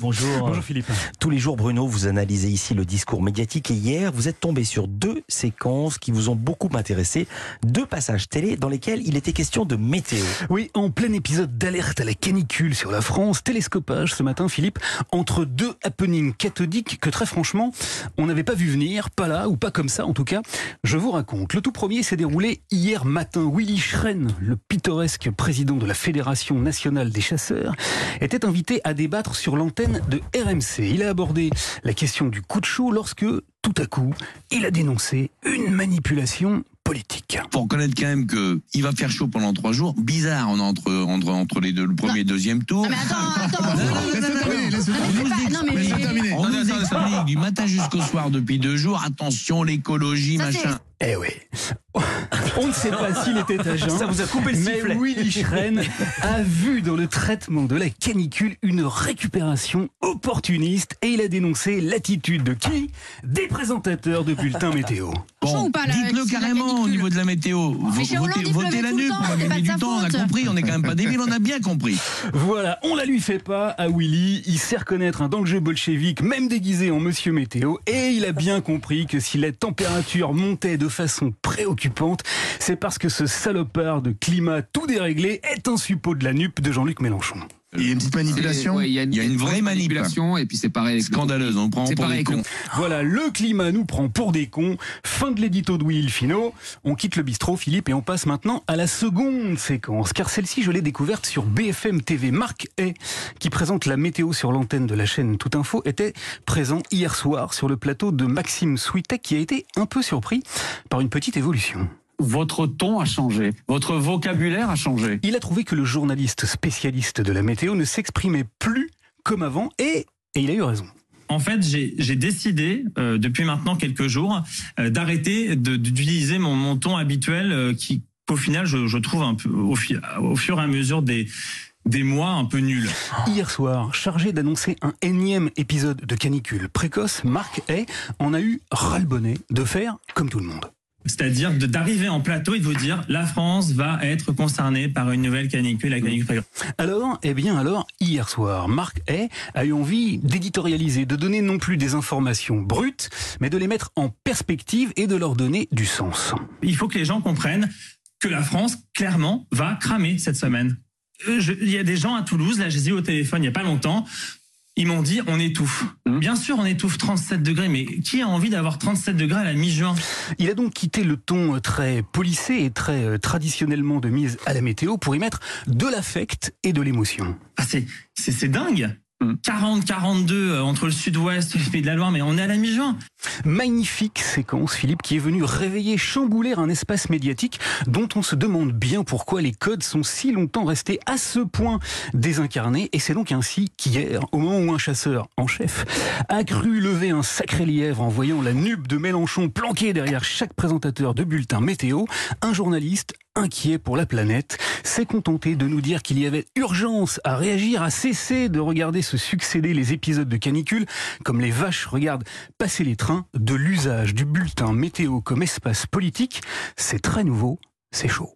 Bonjour. Bonjour Philippe. Tous les jours, Bruno, vous analysez ici le discours médiatique et hier, vous êtes tombé sur deux séquences qui vous ont beaucoup intéressé, deux passages télé dans lesquels il était question de météo. Oui, en plein épisode d'alerte à la canicule sur la France, télescopage ce matin, Philippe, entre deux happenings cathodiques que très franchement, on n'avait pas vu venir, pas là ou pas comme ça en tout cas. Je vous raconte. Le tout premier s'est déroulé hier matin. Willy Schren, le pittoresque président de la Fédération nationale des chasseurs, était invité à débattre sur l'antenne de RMC. Il a abordé la question du coup de chaud lorsque, tout à coup, il a dénoncé une manipulation politique. Faut reconnaître quand même que il va faire chaud pendant trois jours. Bizarre on entre entre entre les deux, le premier et le deuxième tour. Non mais attends, attends. On nous explique du matin jusqu'au soir depuis deux jours. Attention l'écologie machin. Eh oui. On ne sait pas s'il était à jeun. Ça vous a coupé le Mais sifflet. Willy Schren a vu dans le traitement de la canicule une récupération opportuniste et il a dénoncé l'attitude de qui? Des présentateurs de bulletins météo. Là, dites-le carrément au niveau de la météo. Mais chez Votez, la nuque, on va gagner du temps, on a compris, on est quand même pas débiles, on a bien compris. Voilà, on la lui fait pas à Willy. Il sait reconnaître un danger bolchevique, même déguisé en monsieur météo. Et il a bien compris que si la température montait de façon préoccupante, c'est parce que ce salopard de climat tout déréglé est un suppôt de la nupe de Jean-Luc Mélenchon. Il y a une petite manipulation. Ouais, il y a une, Il y a une grosse vraie manip. manipulation et puis c'est pareil. Scandaleuse, on prend pour pareil des cons. Voilà, le climat nous prend pour des cons. Fin de l'édito de Will Fino. On quitte le bistrot, Philippe, et on passe maintenant à la seconde séquence. Car celle-ci, je l'ai découverte sur BFM TV. Marc Hay, qui présente la météo sur l'antenne de la chaîne Tout Info, était présent hier soir sur le plateau de Maxime Switek, qui a été un peu surpris par une petite évolution. Votre ton a changé, votre vocabulaire a changé. Il a trouvé que le journaliste spécialiste de la météo ne s'exprimait plus comme avant, et, et il a eu raison. En fait, j'ai décidé euh, depuis maintenant quelques jours euh, d'arrêter d'utiliser mon, mon ton habituel euh, qui, qu'au final, je, je trouve un peu au, fi- au fur et à mesure des des mois un peu nul. Hier soir, chargé d'annoncer un énième épisode de canicule précoce, Marc Hay en a eu ras-le-bonnet de faire comme tout le monde. C'est-à-dire d'arriver en plateau et de vous dire la France va être concernée par une nouvelle canicule, la canicule. Alors, eh bien alors, hier soir, Marc Hay a eu envie d'éditorialiser, de donner non plus des informations brutes, mais de les mettre en perspective et de leur donner du sens. Il faut que les gens comprennent que la France, clairement, va cramer cette semaine. Euh, je- Il y a des gens à Toulouse, là, je les ai eu au téléphone il n'y a pas longtemps, ils m'ont dit on étouffe. Bien sûr, on étouffe 37 degrés, mais qui a envie d'avoir 37 degrés à la mi-juin? Il a donc quitté le ton très polissé et très euh, traditionnellement de mise à la météo pour y mettre de l'affect et de l'émotion. Ah, c'est, c'est, c'est dingue. Mm. 40-42 euh, entre le sud-ouest et le pays de la Loire, mais on est à la mi-juin. Magnifique séquence, Philippe, qui est venu réveiller, chambouler un espace médiatique dont on se demande bien pourquoi les codes sont si longtemps restés à ce point désincarnés. Et c'est donc ainsi qu'hier, au moment où un chasseur en chef a cru lever un sacré lièvre en voyant la nupe de Mélenchon planquée derrière chaque présentateur de bulletin météo, un journaliste inquiet pour la planète s'est contenté de nous dire qu'il y avait urgence à réagir, à cesser de regarder se succéder les épisodes de canicule comme les vaches regardent passer les trains, de l'usage du bulletin météo comme espace politique. C'est très nouveau, c'est chaud.